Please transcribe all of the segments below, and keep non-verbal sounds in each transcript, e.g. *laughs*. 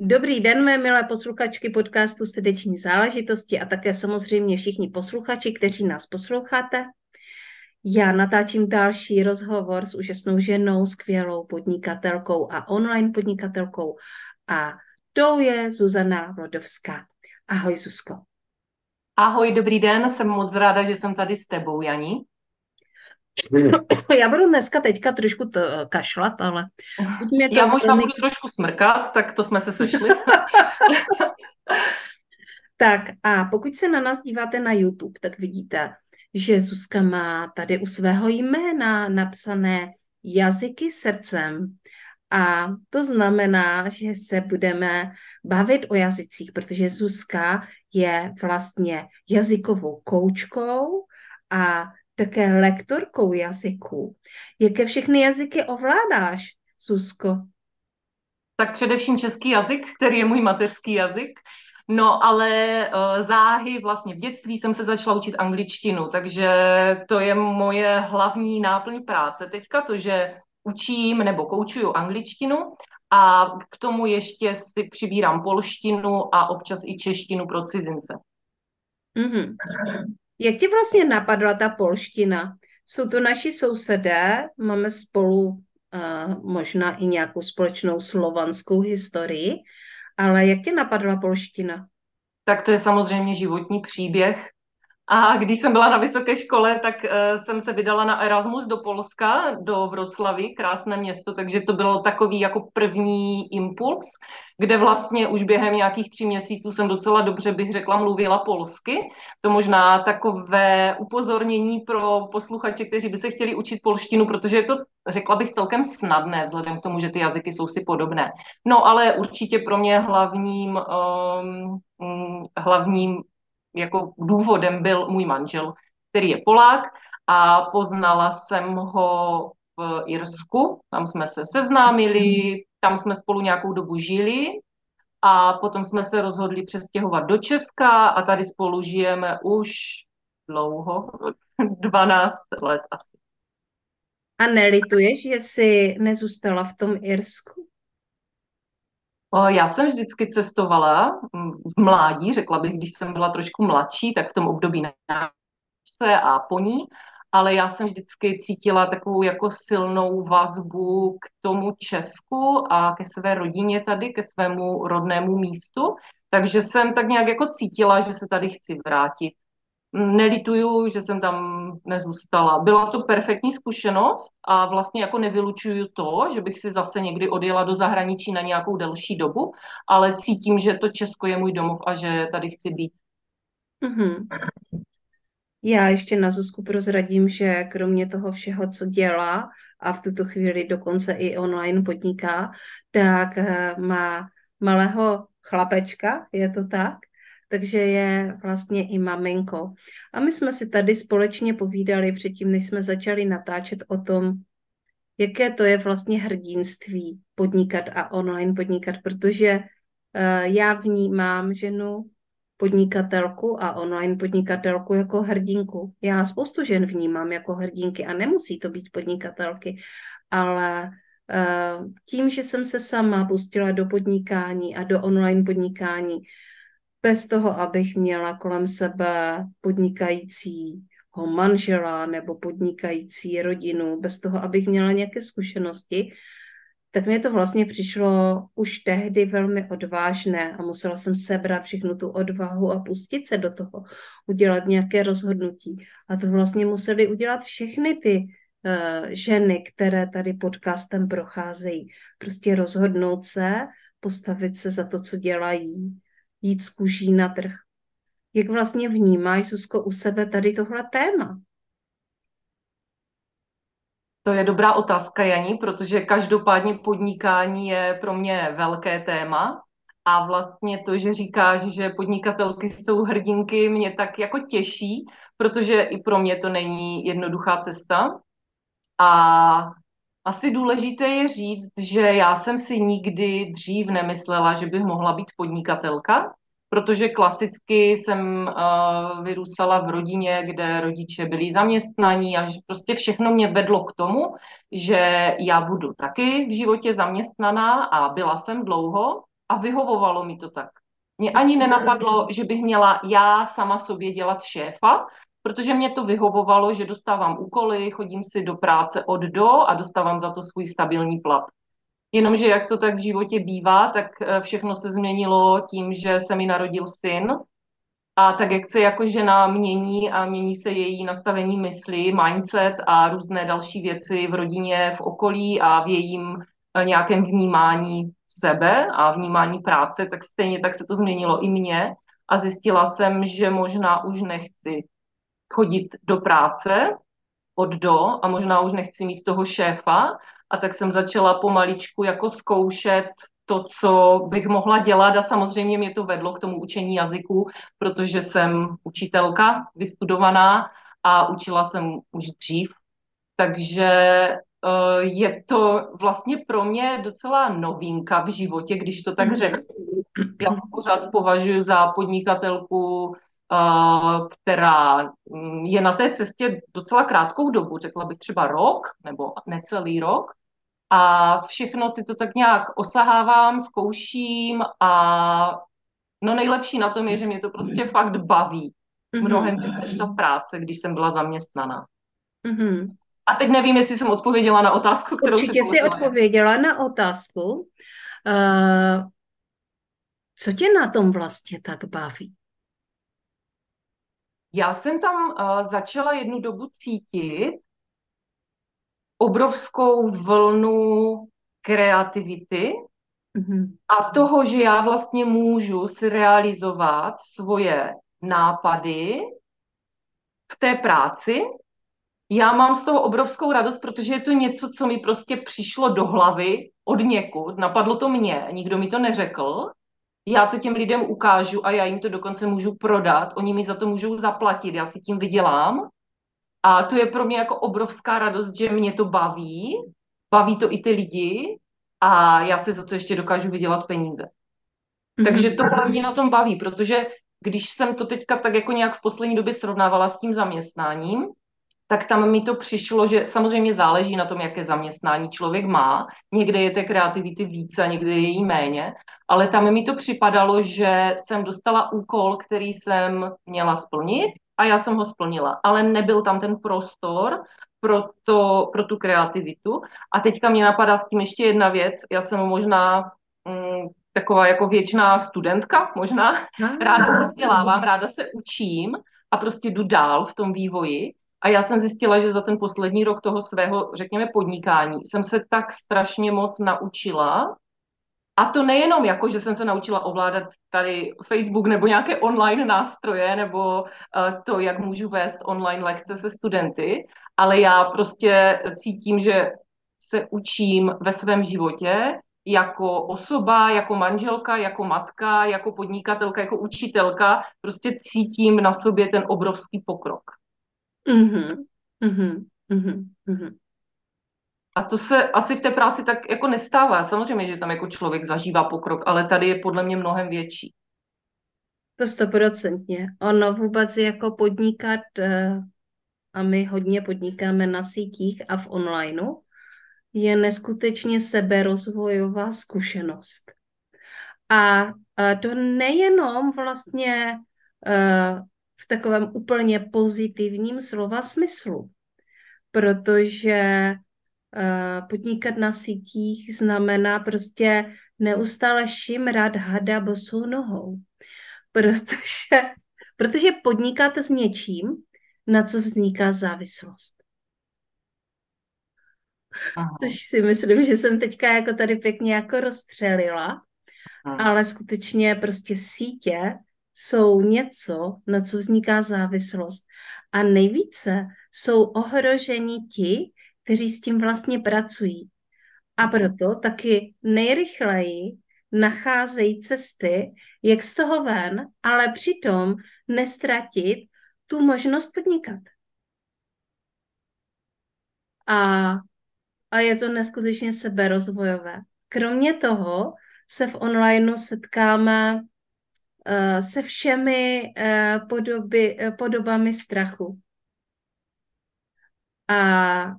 Dobrý den, mé milé posluchačky podcastu Srdeční záležitosti a také samozřejmě všichni posluchači, kteří nás posloucháte. Já natáčím další rozhovor s úžasnou ženou, skvělou podnikatelkou a online podnikatelkou a tou je Zuzana Rodovská. Ahoj Zuzko. Ahoj, dobrý den, jsem moc ráda, že jsem tady s tebou, Janí. Já budu dneska teďka trošku to, kašlat, ale... Mě to Já možná budu trošku smrkat, tak to jsme se sešli. *laughs* tak a pokud se na nás díváte na YouTube, tak vidíte, že Zuzka má tady u svého jména napsané jazyky srdcem. A to znamená, že se budeme bavit o jazycích, protože Zuzka je vlastně jazykovou koučkou a také lektorkou jazyků. Jaké všechny jazyky ovládáš, Susko? Tak především český jazyk, který je můj mateřský jazyk. No, ale uh, záhy vlastně v dětství jsem se začala učit angličtinu, takže to je moje hlavní náplň práce. Teďka to, že učím nebo koučuju angličtinu a k tomu ještě si přibírám polštinu a občas i češtinu pro cizince. Mm-hmm. Jak ti vlastně napadla ta polština? Jsou to naši sousedé, máme spolu uh, možná i nějakou společnou slovanskou historii, ale jak ti napadla polština? Tak to je samozřejmě životní příběh a když jsem byla na vysoké škole, tak uh, jsem se vydala na Erasmus do Polska, do Vroclavy, krásné město, takže to bylo takový jako první impuls, kde vlastně už během nějakých tří měsíců jsem docela dobře, bych řekla, mluvila polsky. To možná takové upozornění pro posluchače, kteří by se chtěli učit polštinu, protože je to, řekla bych, celkem snadné, vzhledem k tomu, že ty jazyky jsou si podobné. No ale určitě pro mě hlavním, um, hlavním jako důvodem byl můj manžel, který je Polák a poznala jsem ho v Irsku, tam jsme se seznámili, tam jsme spolu nějakou dobu žili a potom jsme se rozhodli přestěhovat do Česka a tady spolu žijeme už dlouho, *laughs* 12 let asi. A nelituješ, že jsi nezůstala v tom Irsku? Já jsem vždycky cestovala mm, v mládí, řekla bych, když jsem byla trošku mladší, tak v tom období na a po ní, ale já jsem vždycky cítila takovou jako silnou vazbu k tomu Česku a ke své rodině tady, ke svému rodnému místu, takže jsem tak nějak jako cítila, že se tady chci vrátit nelituju, že jsem tam nezůstala. Byla to perfektní zkušenost a vlastně jako nevylučuju to, že bych si zase někdy odjela do zahraničí na nějakou delší dobu, ale cítím, že to Česko je můj domov a že tady chci být. Mm-hmm. Já ještě na Zuzku prozradím, že kromě toho všeho, co dělá a v tuto chvíli dokonce i online podniká, tak eh, má malého chlapečka, je to tak? Takže je vlastně i maminko. A my jsme si tady společně povídali předtím, než jsme začali natáčet o tom, jaké to je vlastně hrdinství podnikat a online podnikat, protože uh, já vnímám ženu podnikatelku a online podnikatelku jako hrdinku. Já spoustu žen vnímám jako hrdinky a nemusí to být podnikatelky, ale uh, tím, že jsem se sama pustila do podnikání a do online podnikání, bez toho, abych měla kolem sebe podnikajícího manžela nebo podnikající rodinu, bez toho, abych měla nějaké zkušenosti, tak mě to vlastně přišlo už tehdy velmi odvážné a musela jsem sebrat všechnu tu odvahu a pustit se do toho, udělat nějaké rozhodnutí. A to vlastně museli udělat všechny ty uh, ženy, které tady podcastem procházejí. Prostě rozhodnout se, postavit se za to, co dělají jít z kůží na trh. Jak vlastně vnímáš, Susko, u sebe tady tohle téma? To je dobrá otázka, Janí, protože každopádně podnikání je pro mě velké téma a vlastně to, že říkáš, že podnikatelky jsou hrdinky, mě tak jako těší, protože i pro mě to není jednoduchá cesta. A asi důležité je říct, že já jsem si nikdy dřív nemyslela, že bych mohla být podnikatelka, protože klasicky jsem uh, vyrůstala v rodině, kde rodiče byli zaměstnaní a prostě všechno mě vedlo k tomu, že já budu taky v životě zaměstnaná a byla jsem dlouho a vyhovovalo mi to tak. Mě ani nenapadlo, že bych měla já sama sobě dělat šéfa, protože mě to vyhovovalo, že dostávám úkoly, chodím si do práce od do a dostávám za to svůj stabilní plat. Jenomže jak to tak v životě bývá, tak eh, všechno se změnilo tím, že se mi narodil syn. A tak jak se jako žena mění a mění se její nastavení mysli, mindset a různé další věci v rodině, v okolí a v jejím eh, nějakém vnímání sebe a vnímání práce, tak stejně tak se to změnilo i mně. A zjistila jsem, že možná už nechci chodit do práce od do a možná už nechci mít toho šéfa. A tak jsem začala pomaličku jako zkoušet to, co bych mohla dělat a samozřejmě mě to vedlo k tomu učení jazyku, protože jsem učitelka vystudovaná a učila jsem už dřív. Takže eh, je to vlastně pro mě docela novinka v životě, když to tak mhm. řeknu. Já se pořád považuji za podnikatelku která mm, je na té cestě docela krátkou dobu, řekla bych třeba rok nebo necelý rok. A všechno si to tak nějak osahávám, zkouším a no nejlepší na tom je, že mě to prostě fakt baví. Mm-hmm. Mnohem víc než ta práce, když jsem byla zaměstnaná. Mm-hmm. A teď nevím, jestli jsem odpověděla na otázku, kterou Určitě jsi odpověděla na otázku. Uh, co tě na tom vlastně tak baví? Já jsem tam uh, začala jednu dobu cítit obrovskou vlnu kreativity mm-hmm. a toho, že já vlastně můžu si realizovat svoje nápady v té práci. Já mám z toho obrovskou radost, protože je to něco, co mi prostě přišlo do hlavy od někud. Napadlo to mě, nikdo mi to neřekl já to těm lidem ukážu a já jim to dokonce můžu prodat, oni mi za to můžou zaplatit, já si tím vydělám. A to je pro mě jako obrovská radost, že mě to baví, baví to i ty lidi a já si za to ještě dokážu vydělat peníze. Mm-hmm. Takže to mě na tom baví, protože když jsem to teďka tak jako nějak v poslední době srovnávala s tím zaměstnáním, tak tam mi to přišlo, že samozřejmě záleží na tom, jaké zaměstnání člověk má. Někde je té kreativity více, někde je jí méně, ale tam mi to připadalo, že jsem dostala úkol, který jsem měla splnit a já jsem ho splnila, ale nebyl tam ten prostor pro, to, pro tu kreativitu. A teďka mě napadá s tím ještě jedna věc. Já jsem možná mm, taková jako věčná studentka, možná. Ráda se vzdělávám, ráda se učím a prostě jdu dál v tom vývoji. A já jsem zjistila, že za ten poslední rok toho svého, řekněme, podnikání jsem se tak strašně moc naučila. A to nejenom jako, že jsem se naučila ovládat tady Facebook nebo nějaké online nástroje, nebo uh, to, jak můžu vést online lekce se studenty, ale já prostě cítím, že se učím ve svém životě jako osoba, jako manželka, jako matka, jako podnikatelka, jako učitelka, prostě cítím na sobě ten obrovský pokrok. Mm-hmm. Mm-hmm. Mm-hmm. A to se asi v té práci tak jako nestává. Samozřejmě, že tam jako člověk zažívá pokrok, ale tady je podle mě mnohem větší. To stoprocentně. Ono vůbec jako podnikat, eh, a my hodně podnikáme na sítích a v onlineu, je neskutečně seberozvojová zkušenost. A to nejenom vlastně eh, v takovém úplně pozitivním slova smyslu, protože uh, podnikat na sítích znamená prostě neustále šimrat hada bosou nohou, protože, protože podnikáte s něčím, na co vzniká závislost. Aha. Což si myslím, že jsem teďka jako tady pěkně jako rozstřelila, Aha. ale skutečně prostě sítě jsou něco, na co vzniká závislost. A nejvíce jsou ohroženi ti, kteří s tím vlastně pracují. A proto taky nejrychleji nacházejí cesty, jak z toho ven, ale přitom nestratit tu možnost podnikat. A, a je to neskutečně seberozvojové. Kromě toho se v onlineu setkáme se všemi uh, podoby, uh, podobami strachu. A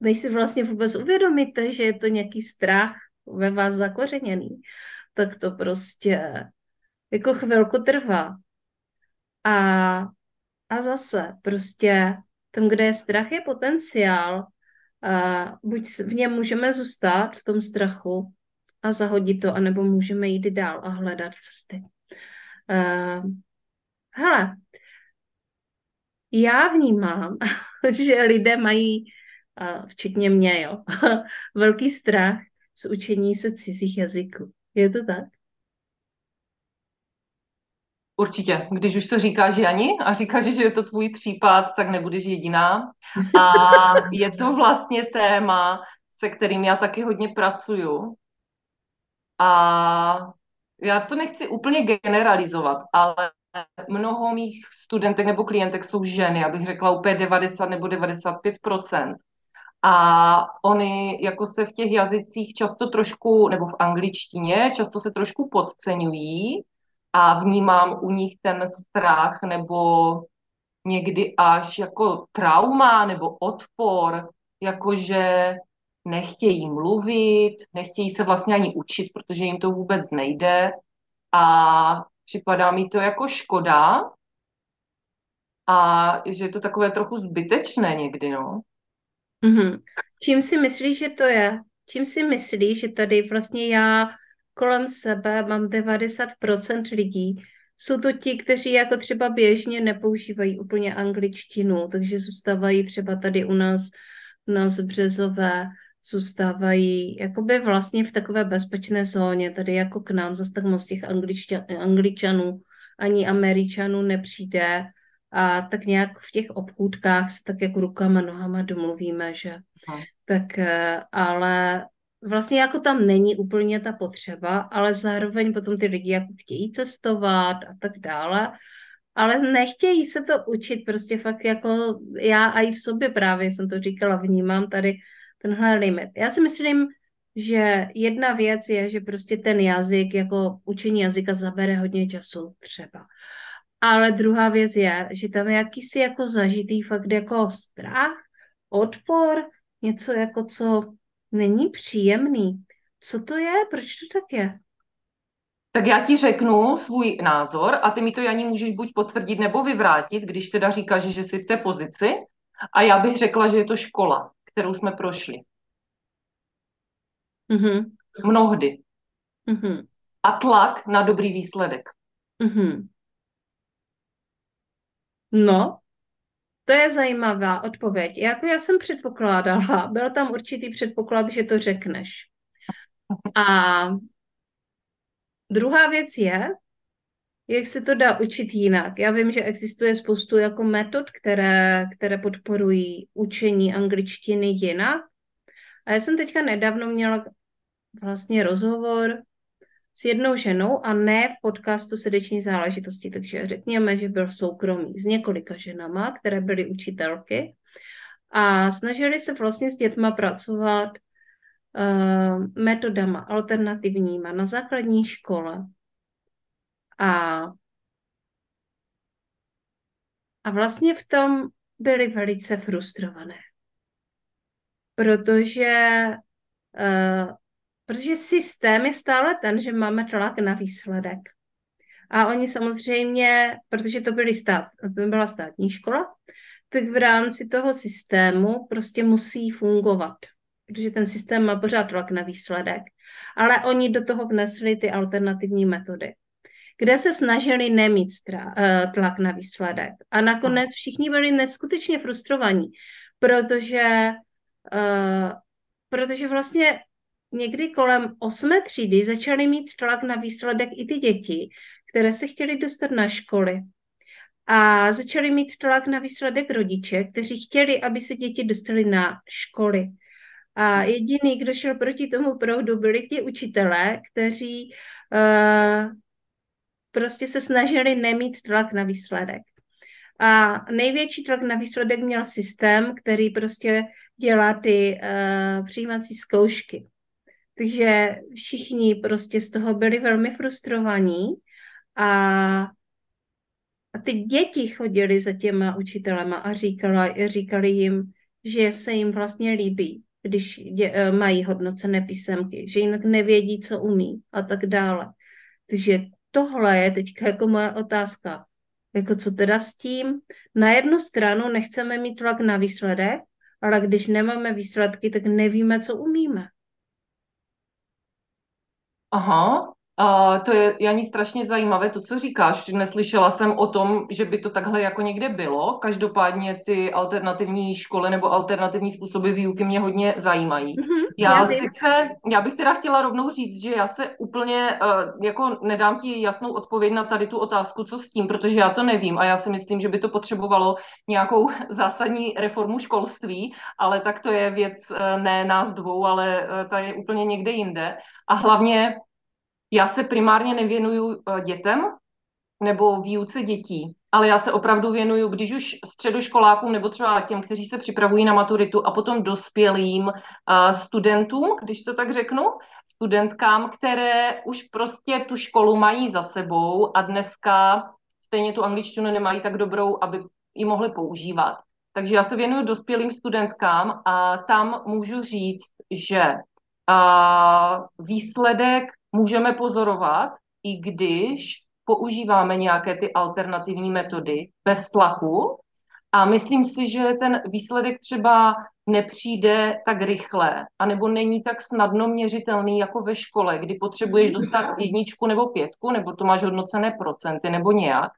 než si vlastně vůbec uvědomíte, že je to nějaký strach ve vás zakořeněný, tak to prostě jako chvilku trvá. A, a zase prostě tam, kde je strach, je potenciál. A buď v něm můžeme zůstat v tom strachu a zahodit to, anebo můžeme jít dál a hledat cesty. Uh, hele, já vnímám, *laughs* že lidé mají, včetně mě, jo, *laughs* velký strach z učení se cizích jazyků. Je to tak? Určitě. Když už to říkáš Jani a říkáš, že je to tvůj případ, tak nebudeš jediná. *laughs* A je to vlastně téma, se kterým já taky hodně pracuju. A já to nechci úplně generalizovat, ale mnoho mých studentek nebo klientek jsou ženy, já bych řekla úplně 90 nebo 95% a oni jako se v těch jazycích často trošku, nebo v angličtině, často se trošku podceňují a vnímám u nich ten strach nebo někdy až jako trauma nebo odpor, jakože nechtějí mluvit, nechtějí se vlastně ani učit, protože jim to vůbec nejde a připadá mi to jako škoda a že je to takové trochu zbytečné někdy, no. Mm-hmm. Čím si myslíš, že to je? Čím si myslíš, že tady vlastně já kolem sebe mám 90% lidí, jsou to ti, kteří jako třeba běžně nepoužívají úplně angličtinu, takže zůstávají třeba tady u nás, u nás Březové, zůstávají jakoby vlastně v takové bezpečné zóně, tady jako k nám zase tak moc těch angličanů ani američanů nepřijde a tak nějak v těch obchůdkách se tak jako rukama, nohama domluvíme, že Aha. tak eh, ale vlastně jako tam není úplně ta potřeba, ale zároveň potom ty lidi jako chtějí cestovat a tak dále, ale nechtějí se to učit, prostě fakt jako já i v sobě právě jsem to říkala, vnímám tady tenhle limit. Já si myslím, že jedna věc je, že prostě ten jazyk, jako učení jazyka zabere hodně času třeba. Ale druhá věc je, že tam je jakýsi jako zažitý fakt jako strach, odpor, něco jako co není příjemný. Co to je? Proč to tak je? Tak já ti řeknu svůj názor a ty mi to, Janí, můžeš buď potvrdit nebo vyvrátit, když teda říkáš, že jsi v té pozici. A já bych řekla, že je to škola, kterou jsme prošli. Mm-hmm. Mnohdy. Mm-hmm. A tlak na dobrý výsledek. Mm-hmm. No, to je zajímavá odpověď. Jako já jsem předpokládala, byl tam určitý předpoklad, že to řekneš. A druhá věc je, jak se to dá učit jinak. Já vím, že existuje spoustu jako metod, které, které podporují učení angličtiny jinak. A já jsem teďka nedávno měla vlastně rozhovor s jednou ženou a ne v podcastu srdeční záležitosti, takže řekněme, že byl soukromý s několika ženama, které byly učitelky a snažili se vlastně s dětma pracovat uh, metodama alternativníma na základní škole. A, a vlastně v tom byly velice frustrované, protože uh, Protože systém je stále ten, že máme tlak na výsledek. A oni samozřejmě, protože to, byly stát, to byla státní škola, tak v rámci toho systému prostě musí fungovat, protože ten systém má pořád tlak na výsledek. Ale oni do toho vnesli ty alternativní metody, kde se snažili nemít eh, tlak na výsledek. A nakonec všichni byli neskutečně frustrovaní, protože, uh, protože vlastně někdy kolem osmé třídy začaly mít tlak na výsledek i ty děti, které se chtěly dostat na školy. A začaly mít tlak na výsledek rodiče, kteří chtěli, aby se děti dostaly na školy. A jediný, kdo šel proti tomu proudu, byli ti učitelé, kteří uh, prostě se snažili nemít tlak na výsledek. A největší tlak na výsledek měl systém, který prostě dělá ty uh, přijímací zkoušky. Takže všichni prostě z toho byli velmi frustrovaní a, a ty děti chodili za těma učitelema a říkala, říkali jim, že se jim vlastně líbí, když dě, eh, mají hodnocené písemky, že jinak nevědí, co umí a tak dále. Takže tohle je teď jako moje otázka. Jako co teda s tím? Na jednu stranu nechceme mít tlak na výsledek, ale když nemáme výsledky, tak nevíme, co umíme. Aha, a to je, Janí, strašně zajímavé to, co říkáš. Neslyšela jsem o tom, že by to takhle jako někde bylo. Každopádně ty alternativní školy nebo alternativní způsoby výuky mě hodně zajímají. Mm-hmm, já, já sice, já bych teda chtěla rovnou říct, že já se úplně uh, jako nedám ti jasnou odpověď na tady tu otázku, co s tím, protože já to nevím a já si myslím, že by to potřebovalo nějakou *laughs* zásadní reformu školství, ale tak to je věc uh, ne nás dvou, ale uh, ta je úplně někde jinde. A hlavně já se primárně nevěnuju eh, dětem nebo výuce dětí, ale já se opravdu věnuju, když už středoškolákům nebo třeba těm, kteří se připravují na maturitu a potom dospělým uh, studentům, když to tak řeknu, studentkám, které už prostě tu školu mají za sebou a dneska stejně tu angličtinu nemají tak dobrou, aby ji mohli používat. Takže já se věnuju dospělým studentkám a tam můžu říct, že uh, výsledek můžeme pozorovat, i když používáme nějaké ty alternativní metody bez tlaku. A myslím si, že ten výsledek třeba nepřijde tak rychle, anebo není tak snadno měřitelný jako ve škole, kdy potřebuješ dostat jedničku nebo pětku, nebo to máš hodnocené procenty, nebo nějak.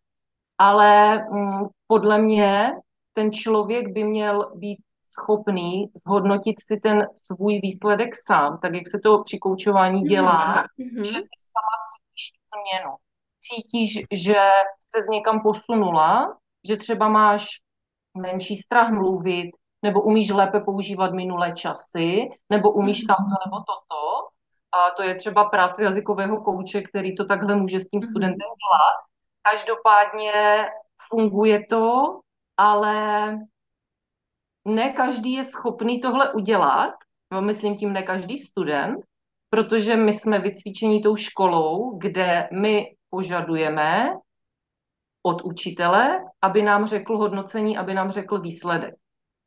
Ale mm, podle mě ten člověk by měl být schopný zhodnotit si ten svůj výsledek sám, tak jak se to při koučování mhm. dělá, mm-hmm. že ty sama cítíš změnu. Cítíš, že se z někam posunula, že třeba máš menší strach mluvit, nebo umíš lépe používat minulé časy, nebo umíš mm-hmm. tamto nebo toto. A to je třeba práce jazykového kouče, který to takhle může s tím mhm. studentem dělat. Každopádně funguje to, ale ne každý je schopný tohle udělat, no myslím tím ne každý student, protože my jsme vycvičení tou školou, kde my požadujeme od učitele, aby nám řekl hodnocení, aby nám řekl výsledek.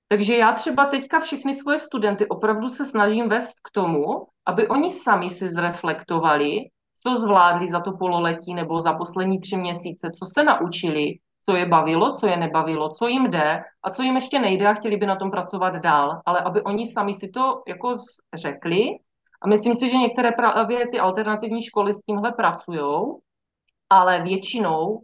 Takže já třeba teďka všechny svoje studenty opravdu se snažím vést k tomu, aby oni sami si zreflektovali, co zvládli za to pololetí nebo za poslední tři měsíce, co se naučili, co je bavilo, co je nebavilo, co jim jde a co jim ještě nejde a chtěli by na tom pracovat dál, ale aby oni sami si to jako řekli. A myslím si, že některé právě ty alternativní školy s tímhle pracují, ale většinou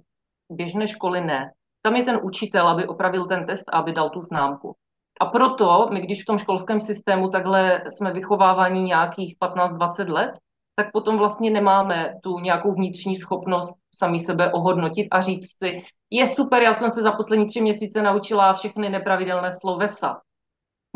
běžné školy ne. Tam je ten učitel, aby opravil ten test a aby dal tu známku. A proto my, když v tom školském systému takhle jsme vychovávaní nějakých 15-20 let, tak potom vlastně nemáme tu nějakou vnitřní schopnost sami sebe ohodnotit a říct si, je super, já jsem se za poslední tři měsíce naučila všechny nepravidelné slovesa.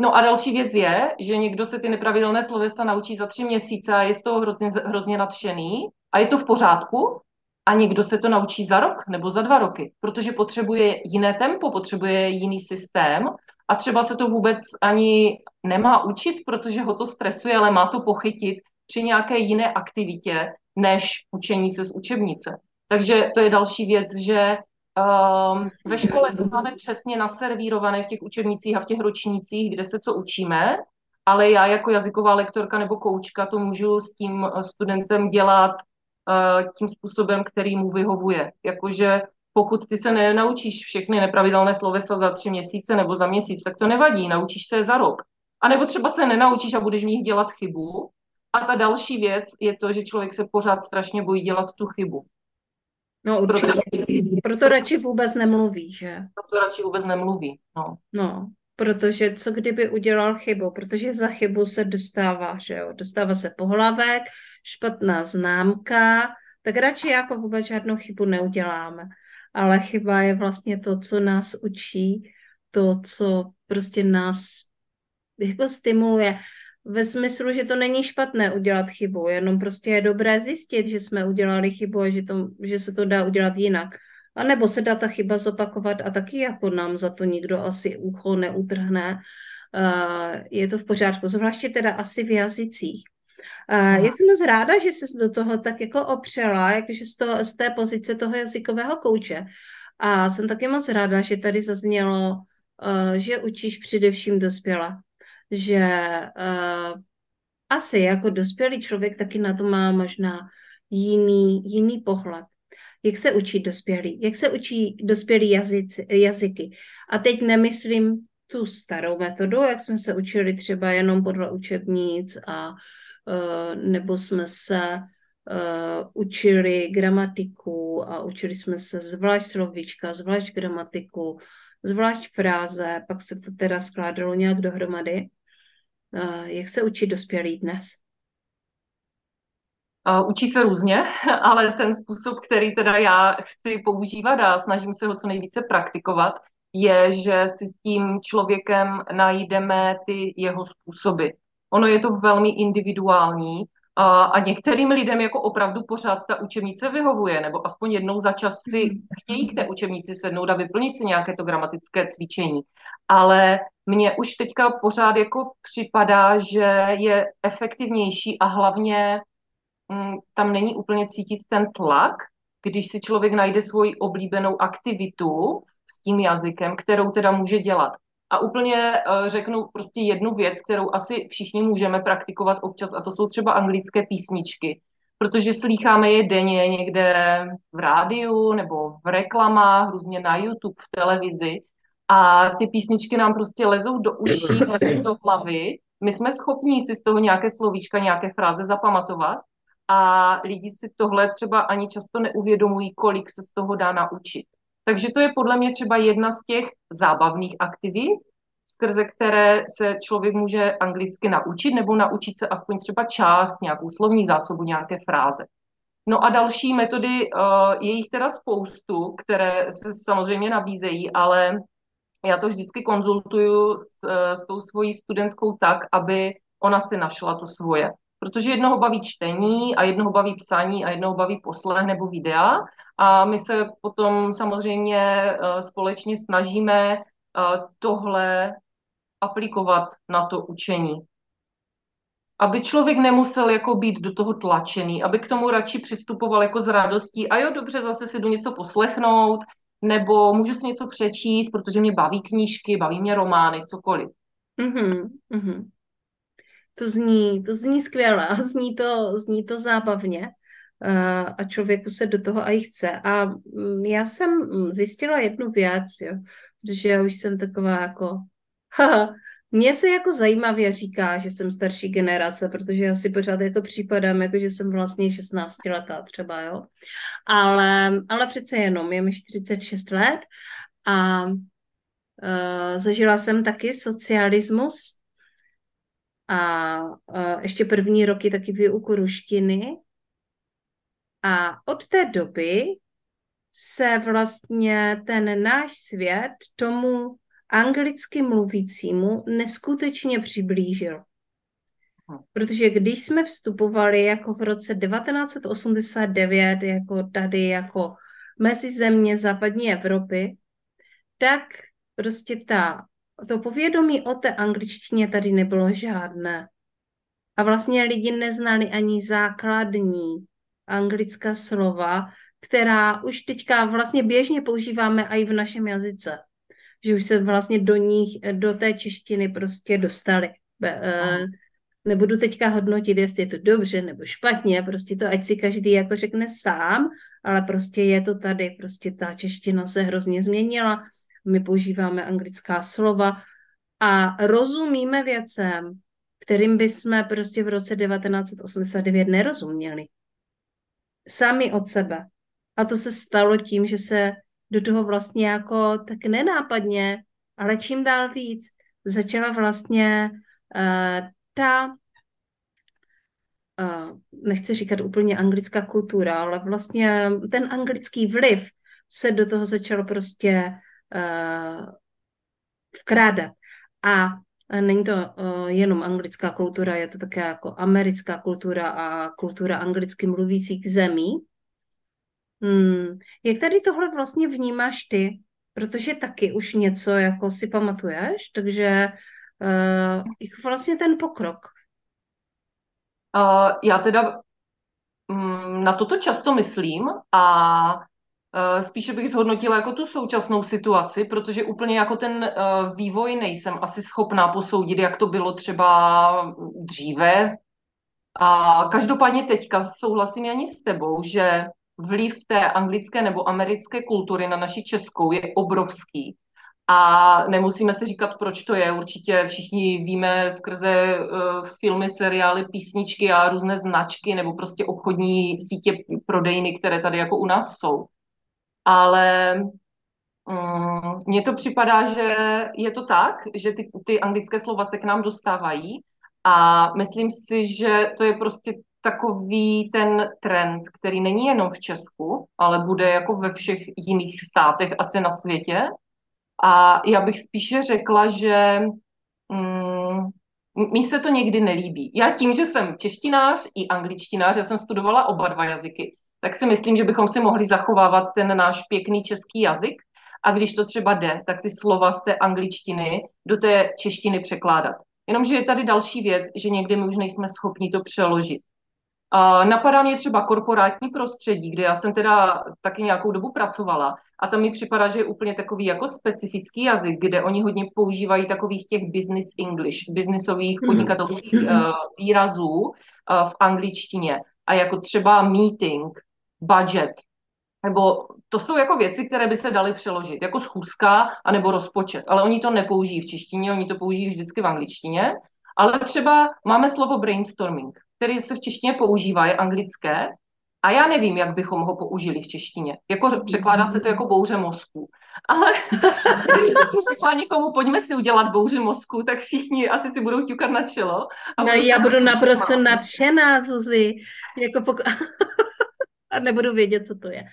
No a další věc je, že někdo se ty nepravidelné slovesa naučí za tři měsíce a je z toho hrozně, hrozně nadšený a je to v pořádku, a někdo se to naučí za rok nebo za dva roky, protože potřebuje jiné tempo, potřebuje jiný systém a třeba se to vůbec ani nemá učit, protože ho to stresuje, ale má to pochytit při nějaké jiné aktivitě, než učení se z učebnice. Takže to je další věc, že um, ve škole to máme přesně naservírované v těch učebnicích a v těch ročnících, kde se co učíme, ale já jako jazyková lektorka nebo koučka to můžu s tím studentem dělat uh, tím způsobem, který mu vyhovuje. Jakože pokud ty se nenaučíš všechny nepravidelné slovesa za tři měsíce nebo za měsíc, tak to nevadí, naučíš se je za rok. A nebo třeba se nenaučíš a budeš v nich dělat chybu, a ta další věc je to, že člověk se pořád strašně bojí dělat tu chybu. No určitě. Proto, proto radši vůbec nemluví, že? Proto radši vůbec nemluví, no. No, protože co kdyby udělal chybu, protože za chybu se dostává, že jo, dostává se pohlavek, špatná známka, tak radši jako vůbec žádnou chybu neuděláme. Ale chyba je vlastně to, co nás učí, to, co prostě nás jako stimuluje. Ve smyslu, že to není špatné udělat chybu, jenom prostě je dobré zjistit, že jsme udělali chybu a že, to, že se to dá udělat jinak. A nebo se dá ta chyba zopakovat a taky jako nám za to nikdo asi ucho neutrhne. Uh, je to v pořádku, zvláště teda asi v jazycích. Uh, já jsem moc ráda, že jsi do toho tak jako opřela, jakože z, toho, z té pozice toho jazykového kouče. A jsem taky moc ráda, že tady zaznělo, uh, že učíš především dospělá že uh, asi jako dospělý člověk taky na to má možná jiný, jiný pohled. Jak se učí dospělí? Jak se učí dospělí jazyci, jazyky? A teď nemyslím tu starou metodu, jak jsme se učili třeba jenom podle učebnic a uh, nebo jsme se uh, učili gramatiku a učili jsme se zvlášť slovíčka, zvlášť gramatiku, zvlášť fráze, pak se to teda skládalo nějak dohromady. Jak se učí dospělí dnes? Učí se různě, *laughs* ale ten způsob, který teda já chci používat a snažím se ho co nejvíce praktikovat, je, že si s tím člověkem najdeme ty jeho způsoby. Ono je to velmi individuální a, a některým lidem jako opravdu pořád ta učebnice vyhovuje, nebo aspoň jednou za čas si chtějí k té učebnici sednout a vyplnit si nějaké to gramatické cvičení. Ale mně už teďka pořád jako připadá, že je efektivnější a hlavně mm, tam není úplně cítit ten tlak, když si člověk najde svoji oblíbenou aktivitu s tím jazykem, kterou teda může dělat. A úplně uh, řeknu prostě jednu věc, kterou asi všichni můžeme praktikovat občas, a to jsou třeba anglické písničky. Protože slýcháme je denně někde v rádiu nebo v reklamách, různě na YouTube, v televizi. A ty písničky nám prostě lezou do uší, lezou do hlavy. My jsme schopní si z toho nějaké slovíčka, nějaké fráze zapamatovat. A lidi si tohle třeba ani často neuvědomují, kolik se z toho dá naučit. Takže to je podle mě třeba jedna z těch zábavných aktivit, skrze které se člověk může anglicky naučit, nebo naučit se aspoň třeba část, nějakou slovní zásobu, nějaké fráze. No a další metody, uh, je jich teda spoustu, které se samozřejmě nabízejí, ale já to vždycky konzultuju s, eh, s tou svojí studentkou tak, aby ona si našla to svoje. Protože jednoho baví čtení a jednoho baví psaní a jednoho baví poslech nebo videa. A my se potom samozřejmě eh, společně snažíme eh, tohle aplikovat na to učení. Aby člověk nemusel jako být do toho tlačený, aby k tomu radši přistupoval jako s radostí a jo, dobře, zase si jdu něco poslechnout, nebo můžu si něco přečíst, protože mě baví knížky, baví mě romány, cokoliv. Mm-hmm, mm-hmm. To zní, to zní skvěle a zní to, zní to zábavně uh, a člověku se do toho i chce. A um, já jsem zjistila jednu věc, jo, protože já už jsem taková jako mně se jako zajímavě říká, že jsem starší generace, protože já si pořád jako připadám, jako že jsem vlastně 16 letá třeba, jo. Ale, ale přece jenom, je mi 46 let a uh, zažila jsem taky socialismus a uh, ještě první roky taky výuku ruštiny a od té doby se vlastně ten náš svět tomu anglicky mluvícímu neskutečně přiblížil. Protože když jsme vstupovali jako v roce 1989, jako tady, jako mezi země západní Evropy, tak prostě ta, to povědomí o té angličtině tady nebylo žádné. A vlastně lidi neznali ani základní anglická slova, která už teďka vlastně běžně používáme i v našem jazyce že už se vlastně do nich, do té češtiny prostě dostali. Aha. Nebudu teďka hodnotit, jestli je to dobře nebo špatně, prostě to ať si každý jako řekne sám, ale prostě je to tady, prostě ta čeština se hrozně změnila, my používáme anglická slova a rozumíme věcem, kterým bychom prostě v roce 1989 nerozuměli. Sami od sebe. A to se stalo tím, že se do toho vlastně jako tak nenápadně, ale čím dál víc začala vlastně uh, ta, uh, nechci říkat úplně anglická kultura, ale vlastně ten anglický vliv se do toho začal prostě vkrádat. A Není to uh, jenom anglická kultura, je to také jako americká kultura a kultura anglicky mluvících zemí. Hmm. Jak tady tohle vlastně vnímáš ty? Protože taky už něco jako si pamatuješ, takže uh, vlastně ten pokrok. Uh, já teda um, na toto často myslím a Eh, spíše bych zhodnotila jako tu současnou situaci, protože úplně jako ten eh, vývoj nejsem asi schopná posoudit, jak to bylo třeba dříve. A každopádně teďka souhlasím ani s tebou, že vliv té anglické nebo americké kultury na naši českou je obrovský. A nemusíme si říkat, proč to je. Určitě všichni víme skrze uh, filmy, seriály, písničky a různé značky nebo prostě obchodní sítě prodejny, které tady jako u nás jsou ale mně to připadá, že je to tak, že ty, ty anglické slova se k nám dostávají a myslím si, že to je prostě takový ten trend, který není jenom v Česku, ale bude jako ve všech jiných státech asi na světě. A já bych spíše řekla, že mm, se to někdy nelíbí. Já tím, že jsem češtinář i angličtinář, já jsem studovala oba dva jazyky, tak si myslím, že bychom si mohli zachovávat ten náš pěkný český jazyk a když to třeba jde, tak ty slova z té angličtiny do té češtiny překládat. Jenomže je tady další věc, že někdy my už nejsme schopni to přeložit. Uh, napadá mě třeba korporátní prostředí, kde já jsem teda taky nějakou dobu pracovala a tam mi připadá, že je úplně takový jako specifický jazyk, kde oni hodně používají takových těch business English, businessových mhm. podnikatelských uh, výrazů uh, v angličtině a jako třeba meeting, budget, nebo to jsou jako věci, které by se daly přeložit, jako schůzka anebo rozpočet, ale oni to nepoužijí v češtině, oni to použijí vždycky v angličtině, ale třeba máme slovo brainstorming, který se v češtině používá, je anglické, a já nevím, jak bychom ho použili v češtině. Jako překládá se to jako bouře mozku. Ale *laughs* když si řekla někomu, pojďme si udělat bouři mozku, tak všichni asi si budou ťukat na čelo. A no, já budu naprosto nadšená, Zuzi. Jako pok- *laughs* a nebudu vědět, co to je.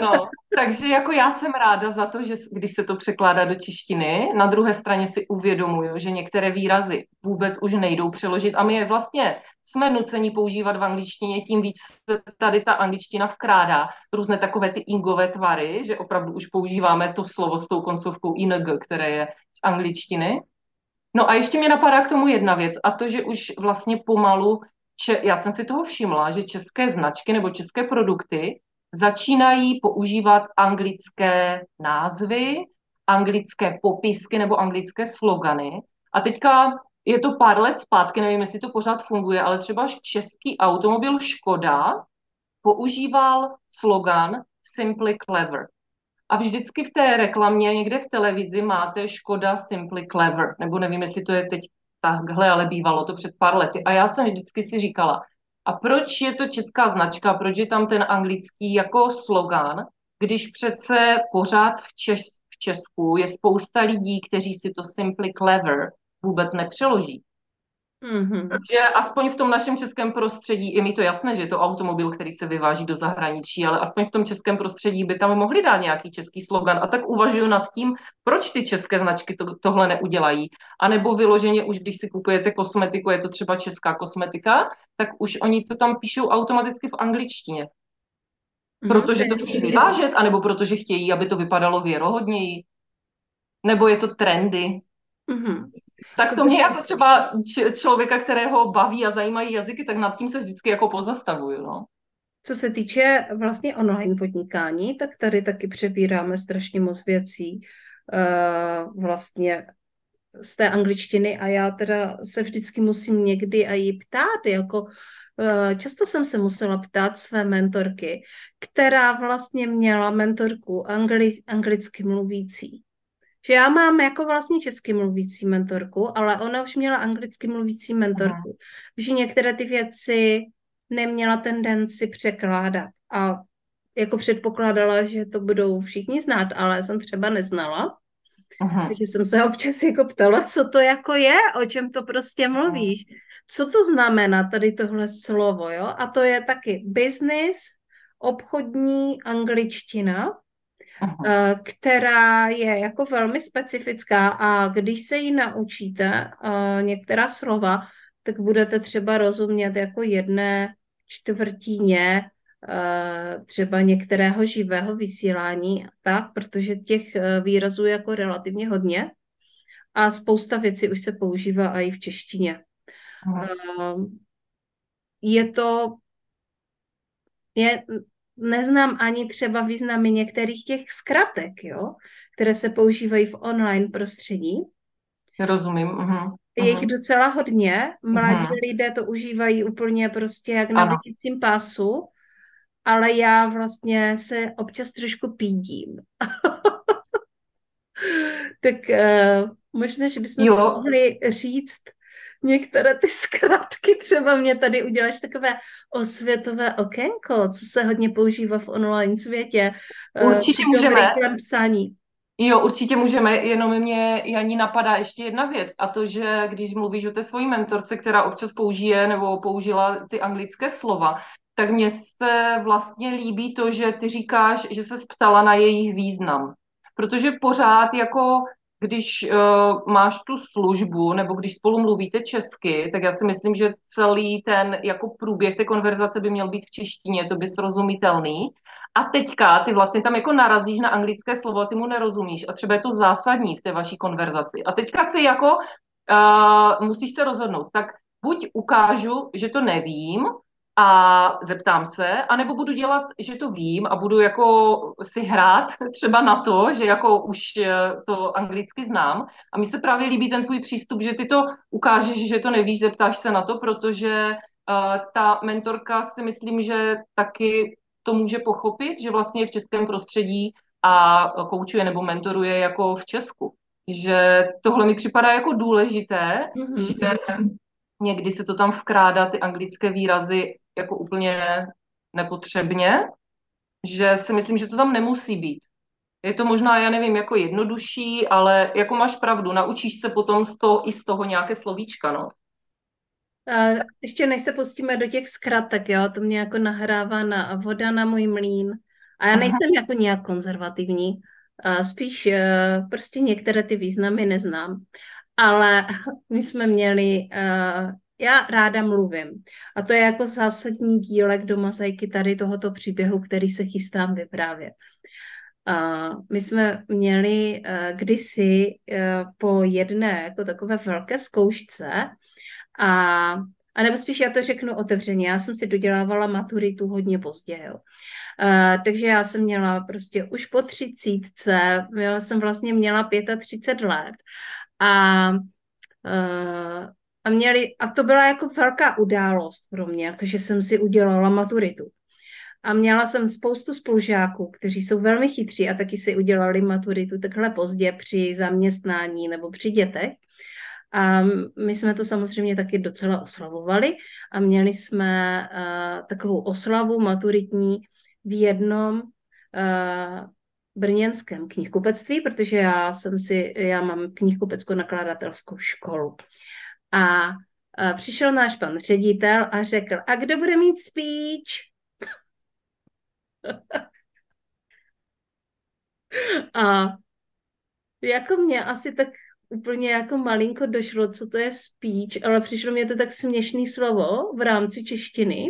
no, *laughs* takže jako já jsem ráda za to, že když se to překládá do češtiny, na druhé straně si uvědomuju, že některé výrazy vůbec už nejdou přeložit a my je vlastně jsme nuceni používat v angličtině, tím víc se tady ta angličtina vkrádá různé takové ty ingové tvary, že opravdu už používáme to slovo s tou koncovkou ing, které je z angličtiny. No a ještě mě napadá k tomu jedna věc a to, že už vlastně pomalu če, já jsem si toho všimla, že české značky nebo české produkty začínají používat anglické názvy, anglické popisky nebo anglické slogany. A teďka je to pár let zpátky, nevím, jestli to pořád funguje, ale třeba český automobil Škoda používal slogan Simply Clever. A vždycky v té reklamě někde v televizi máte Škoda Simply Clever, nebo nevím, jestli to je teď takhle, ale bývalo to před pár lety. A já jsem vždycky si říkala, a proč je to česká značka, proč je tam ten anglický jako slogan, když přece pořád v, Čes, v Česku je spousta lidí, kteří si to simply clever vůbec nepřeloží. Mm-hmm. Takže aspoň v tom našem českém prostředí, je mi to jasné, že je to automobil, který se vyváží do zahraničí, ale aspoň v tom českém prostředí by tam mohli dát nějaký český slogan. A tak uvažuji nad tím, proč ty české značky to, tohle neudělají. A nebo vyloženě už, když si kupujete kosmetiku, je to třeba česká kosmetika, tak už oni to tam píšou automaticky v angličtině. Mhm. Protože to chtějí vyvážet, anebo protože chtějí, aby to vypadalo věrohodněji. Nebo je to trendy. Mm-hmm. Tak to mě jako třeba člověka, kterého baví a zajímají jazyky, tak nad tím se vždycky jako pozastavuju, no. Co se týče vlastně online podnikání, tak tady taky přebíráme strašně moc věcí uh, vlastně z té angličtiny a já teda se vždycky musím někdy a jí ptát, jako uh, často jsem se musela ptát své mentorky, která vlastně měla mentorku angli, anglicky mluvící že já mám jako vlastně česky mluvící mentorku, ale ona už měla anglicky mluvící mentorku, Aha. že některé ty věci neměla tendenci překládat a jako předpokládala, že to budou všichni znát, ale jsem třeba neznala. Aha. Takže jsem se občas jako ptala, co to jako je, o čem to prostě mluvíš. Co to znamená tady tohle slovo, jo? A to je taky business, obchodní angličtina, uh, která je jako velmi specifická a když se ji naučíte, uh, některá slova, tak budete třeba rozumět jako jedné čtvrtině uh, třeba některého živého vysílání, tak, protože těch výrazů je jako relativně hodně a spousta věcí už se používá i v češtině. Uh, je to je, neznám ani třeba významy některých těch zkratek, jo, které se používají v online prostředí. Rozumím. Uh-huh. Je jich docela hodně. Mladí uh-huh. lidé to užívají úplně prostě jak na vidícím pásu, ale já vlastně se občas trošku pídím. *laughs* tak uh, možná, že bychom jo. si mohli říct, některé ty zkrátky, třeba mě tady uděláš takové osvětové okénko, co se hodně používá v online světě. Eh, určitě můžeme. psání. Jo, určitě můžeme, jenom mě, Janí, napadá ještě jedna věc a to, že když mluvíš o té svojí mentorce, která občas použije nebo použila ty anglické slova, tak mně se vlastně líbí to, že ty říkáš, že se ptala na jejich význam. Protože pořád jako když uh, máš tu službu nebo když spolu mluvíte česky, tak já si myslím, že celý ten jako průběh té konverzace by měl být v češtině, to by srozumitelný. A teďka ty vlastně tam jako narazíš na anglické slovo, ty mu nerozumíš a třeba je to zásadní v té vaší konverzaci. A teďka si jako uh, musíš se rozhodnout, tak buď ukážu, že to nevím, a zeptám se, anebo budu dělat, že to vím a budu jako si hrát *laughs* třeba na to, že jako už eh, to anglicky znám. A mi se právě líbí ten tvůj přístup, že ty to ukážeš, že to nevíš, zeptáš se na to, protože uh, ta mentorka si myslím, že taky to může pochopit, že vlastně je v českém prostředí a koučuje nebo mentoruje jako v Česku. Že tohle mi připadá jako důležité, mm-hmm. že někdy se to tam vkrádá, ty anglické výrazy, jako úplně nepotřebně, že si myslím, že to tam nemusí být. Je to možná, já nevím, jako jednodušší, ale jako máš pravdu, naučíš se potom z toho, i z toho nějaké slovíčka, no. A ještě než se pustíme do těch zkratek, jo, to mě jako nahrává na voda na můj mlín. A já nejsem Aha. jako nějak konzervativní, a spíš uh, prostě některé ty významy neznám. Ale *laughs* my jsme měli uh, já ráda mluvím. A to je jako zásadní dílek do mozaiky tady tohoto příběhu, který se chystám vyprávět. Uh, my jsme měli uh, kdysi uh, po jedné jako takové velké zkoušce a a nebo spíš já to řeknu otevřeně, já jsem si dodělávala maturitu hodně pozdě, jo. Uh, takže já jsem měla prostě už po třicítce, já jsem vlastně měla 35 let a uh, a, měli, a to byla jako velká událost pro mě, jakože jsem si udělala maturitu. A měla jsem spoustu spolužáků, kteří jsou velmi chytří a taky si udělali maturitu takhle pozdě při zaměstnání nebo při dětech. A my jsme to samozřejmě taky docela oslavovali a měli jsme uh, takovou oslavu maturitní v jednom uh, brněnském knihkupectví, protože já jsem si, já mám knihkupeckou nakladatelskou školu. A, přišel náš pan ředitel a řekl, a kdo bude mít speech? *laughs* a jako mě asi tak úplně jako malinko došlo, co to je speech, ale přišlo mě to tak směšný slovo v rámci češtiny,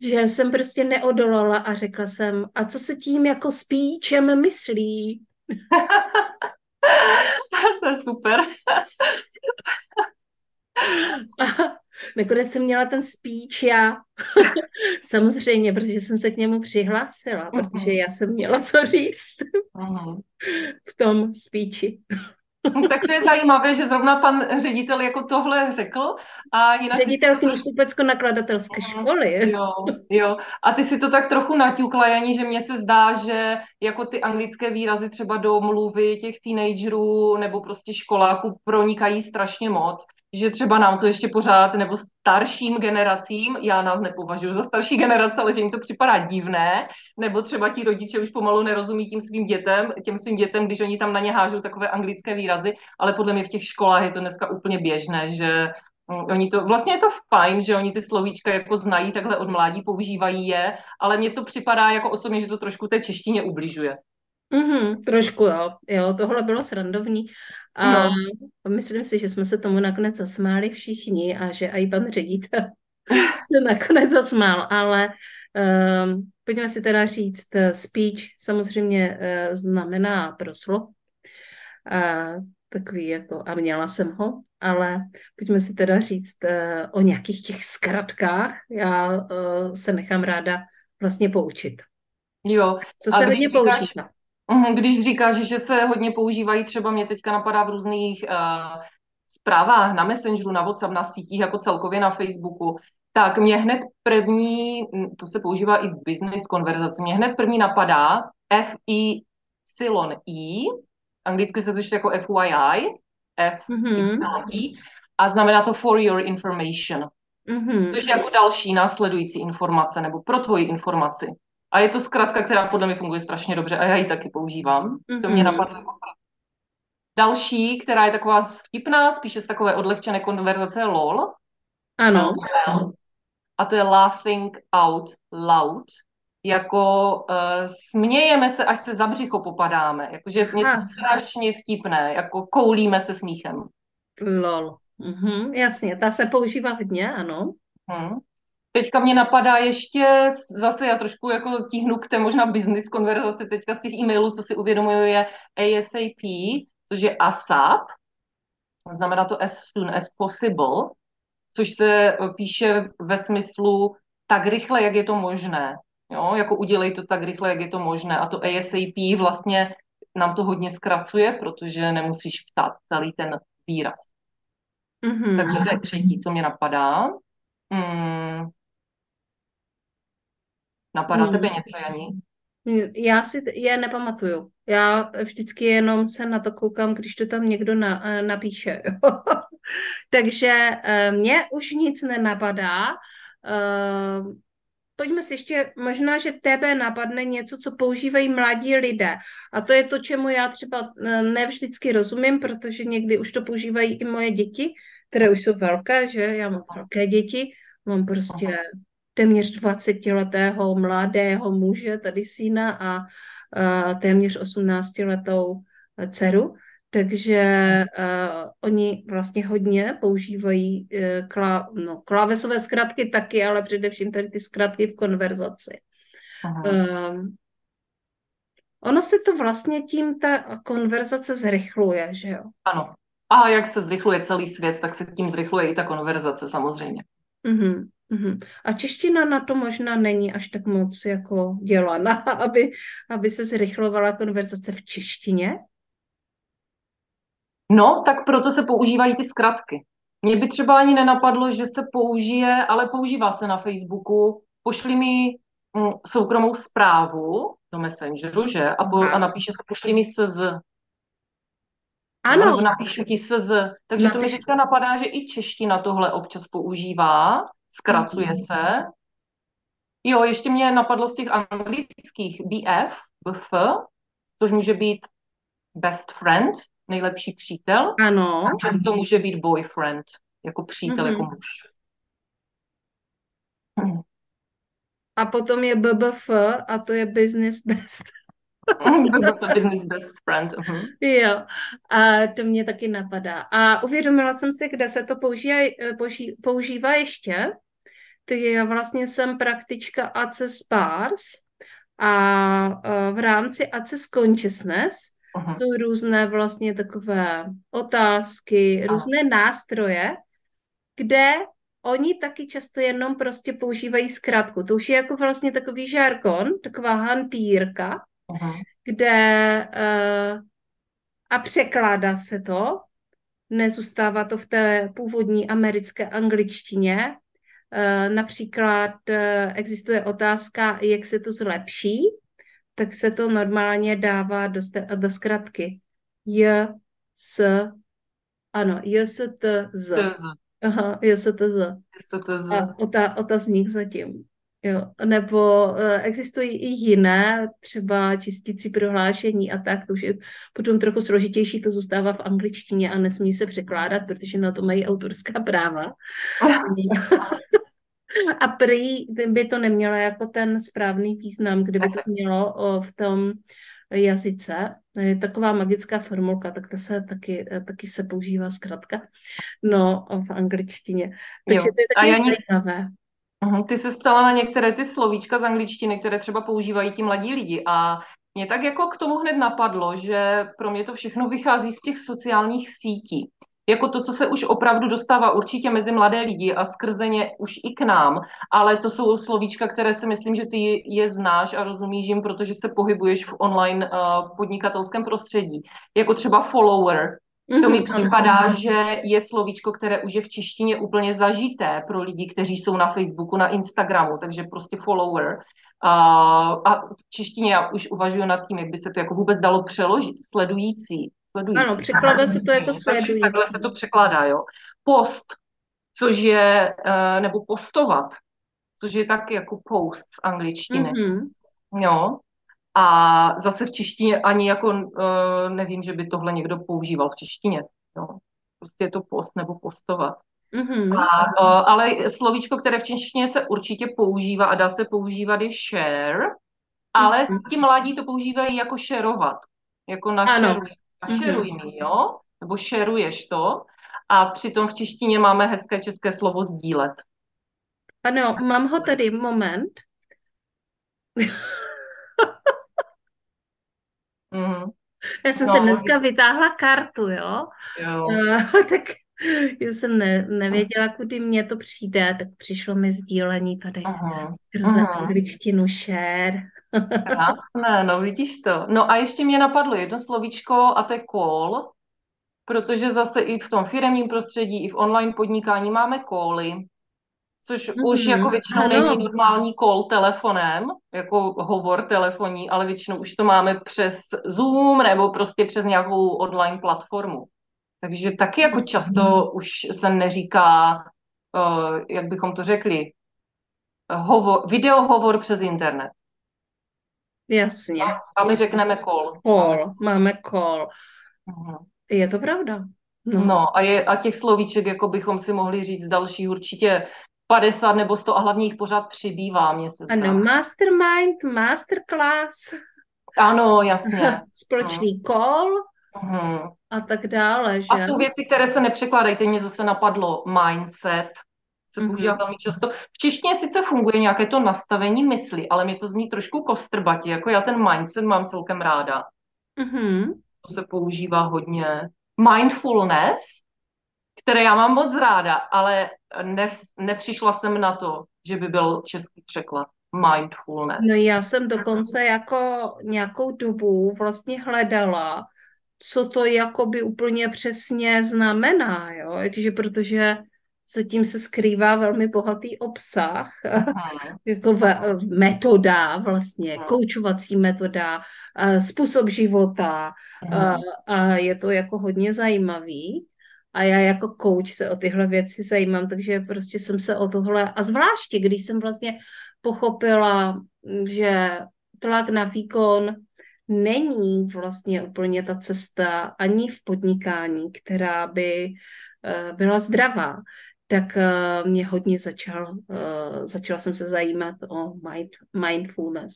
že jsem prostě neodolala a řekla jsem, a co se tím jako speechem myslí? *laughs* to je super. *laughs* *laughs* Nakonec jsem měla ten speech já. *laughs* Samozřejmě, protože jsem se k němu přihlásila, uh-huh. protože já jsem měla co říct uh-huh. v tom speechi. *laughs* tak to je zajímavé, že zrovna pan ředitel jako tohle řekl. A jinak ředitel knihkupecko-nakladatelské školy. Jo, jo. A ty si to tak trochu naťukla, Janí, že mně se zdá, že jako ty anglické výrazy třeba do mluvy těch teenagerů nebo prostě školáků pronikají strašně moc že třeba nám to ještě pořád, nebo starším generacím, já nás nepovažuji za starší generace, ale že jim to připadá divné, nebo třeba ti rodiče už pomalu nerozumí tím svým dětem, těm svým dětem, když oni tam na ně hážou takové anglické výrazy, ale podle mě v těch školách je to dneska úplně běžné, že mm, Oni to, vlastně je to fajn, že oni ty slovíčka jako znají takhle od mládí, používají je, ale mně to připadá jako osobně, že to trošku té češtině ubližuje. Mm-hmm, trošku jo, jo, tohle bylo srandovní a No. myslím si, že jsme se tomu nakonec zasmáli všichni a že i pan ředitel *laughs* se nakonec zasmál, ale um, pojďme si teda říct, eh, speech samozřejmě uh, znamená proslov, uh, takový jako, a měla jsem ho, ale pojďme si teda říct uh, o nějakých těch zkratkách, já uh, se nechám ráda vlastně poučit. Jo. Co se hodně používá? Mhm, Když říkáš, že se hodně používají, třeba mě teďka napadá v různých uh, zprávách na Messengeru, na WhatsApp, na sítích, jako celkově na Facebooku, tak mě hned první, mm, to se používá i v business konverzaci, mě hned první napadá F-I-Y-I, anglicky se to čte jako FYI, Mhm, F-Y-I, a znamená to for your information, mhm. což je jako další následující informace, nebo pro tvoji informaci. A je to zkratka, která podle mě funguje strašně dobře a já ji taky používám. To mě Mhm. napadlo. jako. Další, která je taková vtipná, spíše z takové odlehčené konverzace, LOL. Ano. A to je laughing out loud. Jako uh, smějeme se, až se za břicho popadáme. Jakože něco Aha. strašně vtipné, jako koulíme se smíchem. Lol. Mhm, jasně, ta se používá hodně, ano. Hm. Teďka mě napadá ještě, zase já trošku jako tíhnu k té možná business konverzaci teďka z těch e-mailů, co si uvědomuju, je ASAP, což je ASAP, znamená to as soon as possible, což se píše ve smyslu tak rychle, jak je to možné. Jo, jako udělej to tak rychle, jak je to možné. A to ASAP vlastně nám to hodně zkracuje, protože nemusíš ptát celý ten výraz. Mhm. Takže to je třetí, co mě napadá. Hmm. Napadá Hmm. tebe něco, Janí? Já si je nepamatuju. Já vždycky jenom se na to koukám, když to tam někdo na, eh, napíše. *laughs* Takže eh, mě už nic nenapadá. Eh, Pojďme si ještě, možná, že tebe napadne něco, co používají mladí lidé. A to je to, čemu já třeba eh, nevždycky rozumím, protože někdy už to používají i moje děti, které už jsou velké, že? Já mám velké děti, mám prostě téměř 20-letého mladého muže, tady syna a, a téměř 18-letou dceru. Takže uh, oni vlastně hodně používají uh, klá, no, klávesové zkratky taky, ale především tady ty zkratky v konverzaci. Um, ono se to vlastně tím ta konverzace zrychluje, že jo? Ano. A jak se zrychluje celý svět, tak se tím zrychluje i ta konverzace samozřejmě. Mhm. A čeština na to možná není až tak moc jako dělaná, *laughs* aby, aby se zrychlovala konverzace v češtině. No, tak proto se používají ty zkratky. Mně by třeba ani nenapadlo, že se použije, ale používá se na Facebooku. Pošli mi mm, soukromou zprávu do Messengeru, že? A, po, a napíše se, pošli mi SZ. Ano, nebo napíšu ti SZ. Takže to mi teďka napadá, že i čeština tohle občas používá, zkracuje Mhm. se. Jo, ještě mě napadlo z těch anglických BF, BF, což může být best friend, nejlepší přítel. ano, A často může být boyfriend, jako přítel, Mhm. jako muž. a potom je BBF a to je business best. *laughs* Business best friend. mhm. Jo, a to mě taky napadá. A uvědomila jsem si, kde se to používá, použí, používá ještě. Tak já vlastně jsem praktička Access Bars a e, v rámci Access Consciousness Mhm. jsou různé vlastně takové otázky, různé nástroje, kde oni taky často jenom prostě používají zkratku. To už je jako vlastně takový žargon, taková hantýrka, Mhm. kde uh, a překládá se to, nezůstává to v té původní americké angličtině. Uh, například uh, existuje otázka, jak se to zlepší, tak se to normálně dává do, do zkratky. J, S, ano, J, S, T, Z. Aha, J, S, T, Z. STZ. A ota, otazník zatím. Jo. Nebo uh, existují i jiné, třeba čistící prohlášení a tak, to už je potom trochu složitější, to zůstává v angličtině a nesmí se překládat, protože na to mají autorská práva. *laughs* A prý by to nemělo jako ten správný význam, kdyby to mělo v tom jazyce. Je taková magická formulka, tak to se taky, taky se používá zkrátka. No, v angličtině. Takže jo. to je zajímavé. Mhm, ty se stala na některé ty slovíčka z angličtiny, které třeba používají ti mladí lidi a mě tak jako k tomu hned napadlo, že pro mě to všechno vychází z těch sociálních sítí jako to, co se už opravdu dostává určitě mezi mladé lidi a skrze ně už i k nám, ale to jsou slovíčka, které si myslím, že ty je znáš a rozumíš jim, protože se pohybuješ v online uh, podnikatelském prostředí. Jako třeba follower. To mi mhm, připadá, že je slovíčko, které už je v češtině úplně zažité pro lidi, kteří jsou na Facebooku, na Instagramu, takže prostě follower. Uh, a v češtině já už uvažuji nad tím, jak by se to jako vůbec dalo přeložit. Sledující sledující. Ano, překládá se to jako sledující. Takhle se to překládá, jo. Post, což je, uh, nebo postovat, což je tak jako post z angličtiny. Mm-hmm. Jo. A zase v češtině ani jako uh, nevím, že by tohle někdo používal v češtině. Jo. Prostě je to post nebo postovat. Mm-hmm. A, uh, ale slovíčko, které v češtině se určitě používá a dá se používat je share, ale mm-hmm. ti mladí to používají jako šerovat, jako našeruj, a šeruj mm-hmm. mi, jo? Nebo šeruješ to. A přitom v češtině máme hezké české slovo sdílet. Ano, mám ho tady, moment. Mm. Já jsem no, se dneska vytáhla kartu, jo? jo. Uh, *laughs* tak jsem ne, nevěděla, kudy mě to přijde, tak přišlo mi sdílení tady uh-huh. skrze angličtinu share. Krásné, no vidíš to. No a ještě mě napadlo jedno slovíčko a to je call, protože zase i v tom firmním prostředí, i v online podnikání máme cally, což mm-hmm. už jako většinou ano. není normální call telefonem, jako hovor telefoní, ale většinou už to máme přes Zoom nebo prostě přes nějakou online platformu. Takže taky jako často mm-hmm. už se neříká, uh, jak bychom to řekli, hovor, videohovor přes internet. Jasně. A my řekneme kol. Kol, máme kol. Mhm. Je to pravda. No. no a, je, a těch slovíček, jako bychom si mohli říct další určitě 50 nebo 100 a hlavně jich pořád přibývá, mě se zdá. Ano, mastermind, masterclass. Ano, jasně. *laughs* Společný no. call uh-huh. a tak dále. Že? A jsou věci, které se nepřekládají. Teď mě zase napadlo mindset, se mm-hmm. používá velmi často. V češtině sice funguje nějaké to nastavení mysli, ale mě to zní trošku kostrbatě, jako já ten mindset mám celkem ráda. Mm-hmm. To se používá hodně. Mindfulness, které já mám moc ráda, ale ne, nepřišla jsem na to, že by byl český překlad. Mindfulness. No já jsem dokonce jako nějakou dobu vlastně hledala, co to jakoby úplně přesně znamená, jo, takže protože zatím se skrývá velmi bohatý obsah, Aha. jako v, metoda vlastně, Aha. koučovací metoda, způsob života a, a je to jako hodně zajímavý. A já jako coach se o tyhle věci zajímám, takže prostě jsem se o tohle, a zvláště když jsem vlastně pochopila, že tlak na výkon není vlastně úplně ta cesta ani v podnikání, která by eh, byla zdravá tak uh, mě hodně začal, uh, začala jsem se zajímat o mind, mindfulness.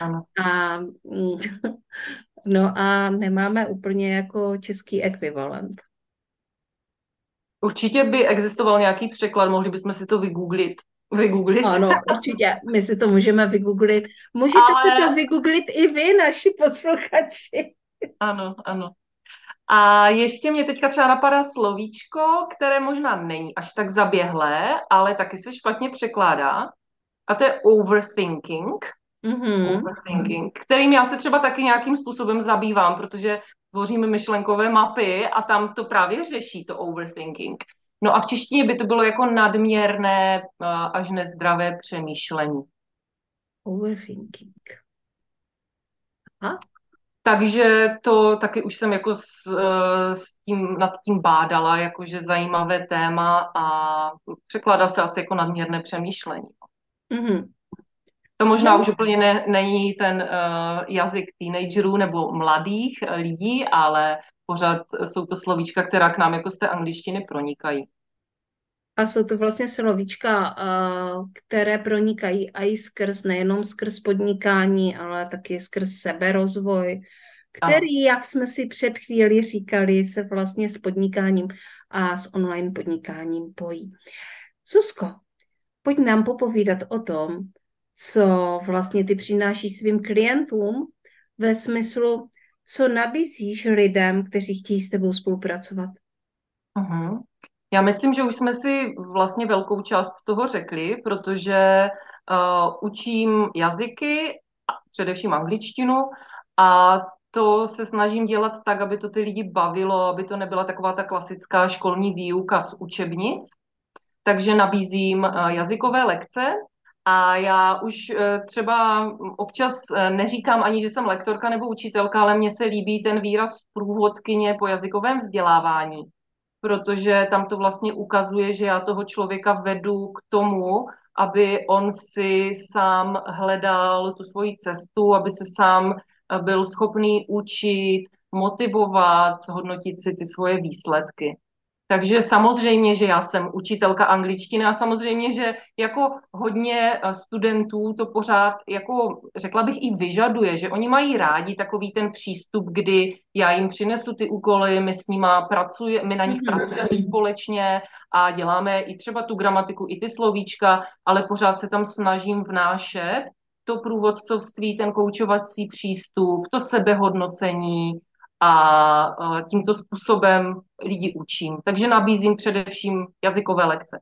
Ano. A, *laughs* no a nemáme úplně jako český ekvivalent. Určitě by existoval nějaký překlad, mohli bychom si to vygooglit. Vygooglit. Ano, určitě, my si to můžeme vygooglit. Můžete Ale... si to vygooglit i vy, naši posluchači. Ano, ano. A ještě mě teďka třeba napadá slovíčko, které možná není až tak zaběhlé, ale taky se špatně překládá. A to je overthinking. Mm-hmm. Overthinking, kterým já se třeba taky nějakým způsobem zabývám, protože tvoříme myšlenkové mapy a tam to právě řeší, to overthinking. No a v češtině by to bylo jako nadměrné až nezdravé přemýšlení. Overthinking. A? Takže to taky už jsem jako s, eh, s tím, nad tím bádala, jakože zajímavé téma a překládá se asi jako nadměrné přemýšlení. Mm-hmm. To možná no. už úplně ne, není ten uh, jazyk teenagerů nebo mladých lidí, ale pořád jsou to slovíčka, která k nám jako z té angličtiny pronikají. A jsou to vlastně slovíčka, které pronikají i skrz, nejenom skrz podnikání, ale taky skrz seberozvoj, který, jak jsme si před chvíli říkali, se vlastně s podnikáním a s online podnikáním pojí. Susko, pojď nám popovídat o tom, co vlastně ty přinášíš svým klientům ve smyslu, co nabízíš lidem, kteří chtějí s tebou spolupracovat. Uh-huh. Já myslím, že už jsme si vlastně velkou část z toho řekli, protože uh, učím jazyky, především angličtinu, a to se snažím dělat tak, aby to ty lidi bavilo, aby to nebyla taková ta klasická školní výuka z učebnic. Takže nabízím uh, jazykové lekce, a já už uh, třeba občas neříkám ani, že jsem lektorka nebo učitelka, ale mně se líbí ten výraz průvodkyně po jazykovém vzdělávání protože tam to vlastně ukazuje, že já toho člověka vedu k tomu, aby on si sám hledal tu svoji cestu, aby se sám eh, byl schopný učit, motivovat, hodnotit si ty svoje výsledky. Takže samozřejmě, že já jsem učitelka angličtiny a samozřejmě, že jako hodně eh, studentů to pořád, jako řekla bych, i vyžaduje, že oni mají rádi takový ten přístup, kdy já jim přinesu ty úkoly, my s nima pracuje, my na nich mm-hmm. pracujeme společně a děláme i třeba tu gramatiku, i ty slovíčka, ale pořád se tam snažím vnášet to průvodcovství, ten koučovací přístup, to sebehodnocení, a tímto způsobem lidi učím. Takže nabízím především jazykové lekce.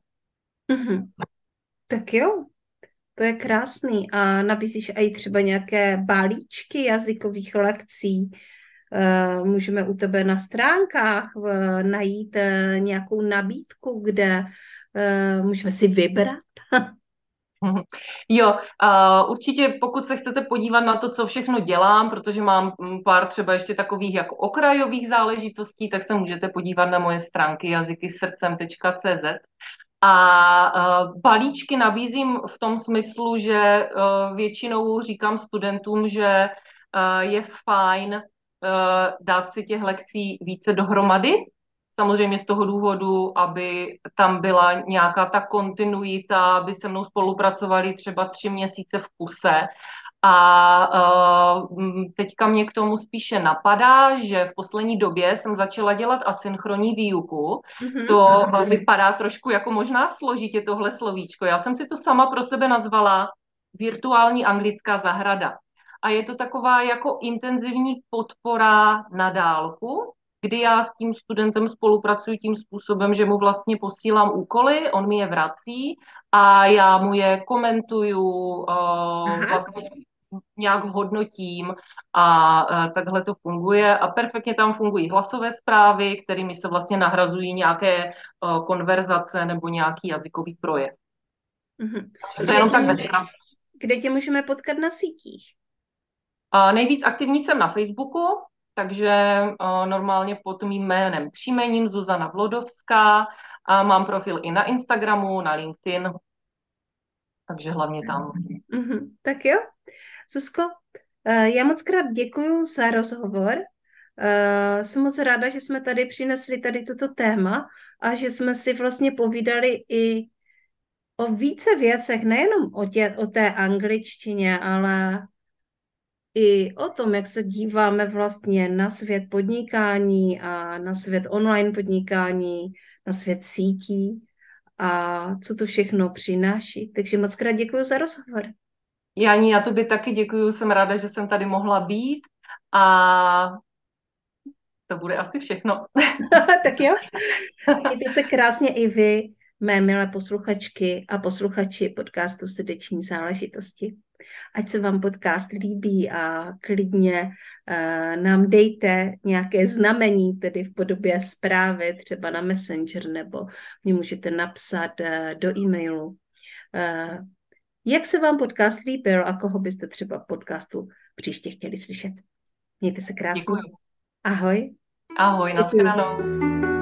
Mm-hmm. Tak jo, to je krásný. A nabízíš i třeba nějaké balíčky jazykových lekcí. E, můžeme u tebe na stránkách e, najít e, nějakou nabídku, kde můžeme si vybrat. *laughs* *laughs* Jo, uh, určitě pokud se chcete podívat na to, co všechno dělám, protože mám mm, pár třeba ještě takových jako okrajových záležitostí, tak se můžete podívat na moje stránky jazykysrdcem.cz. A uh, balíčky nabízím v tom smyslu, že uh, většinou říkám studentům, že uh, je fajn uh, dát si těch lekcí více dohromady, Samozřejmě z toho důvodu, aby tam byla nějaká ta kontinuita, aby se mnou spolupracovali třeba tři měsíce v kuse. A uh, teďka mě k tomu spíše napadá, že v poslední době jsem začala dělat asynchronní výuku. Mm-hmm. To uh, vypadá trošku jako možná složitě tohle slovíčko. Já jsem si to sama pro sebe nazvala virtuální anglická zahrada. A je to taková jako intenzivní podpora na dálku, kdy já s tím studentem spolupracuji tím způsobem, že mu vlastně posílám úkoly, on mi je vrací a já mu je komentuju, uh, vlastně nějak hodnotím a uh, takhle to funguje a perfektně tam fungují hlasové zprávy, kterými se vlastně nahrazují nějaké uh, konverzace nebo nějaký jazykový projev. Mm-hmm. To je jenom tak Kde tě můžeme potkat na sítích? Uh, nejvíc aktivní jsem na Facebooku, takže uh, normálně pod mým jménem příjmením Zuzana Vlodovská a mám profil i na Instagramu, na LinkedIn, takže hlavně tam. Mm-hmm. Tak jo, Zuzko, uh, já moc krát děkuji za rozhovor. Uh, jsem moc ráda, že jsme tady přinesli tady toto téma a že jsme si vlastně povídali i o více věcech, nejenom o, tě, o té angličtině, ale i o tom, jak se díváme vlastně na svět podnikání a na svět online podnikání, na svět sítí a co to všechno přináší. Takže moc krát děkuji za rozhovor. Jani, já tobě taky děkuji, jsem ráda, že jsem tady mohla být a to bude asi všechno. *laughs* tak jo, mějte se krásně i vy, mé milé posluchačky a posluchači podcastu Srdeční záležitosti. Ať se vám podcast líbí a klidně uh, nám dejte nějaké znamení, tedy v podobě zprávy, třeba na Messenger, nebo mě můžete napsat uh, do e-mailu. Uh, jak se vám podcast líbil a koho byste třeba podcastu příště chtěli slyšet? Mějte se krásně. Děkuji. Ahoj. Ahoj, na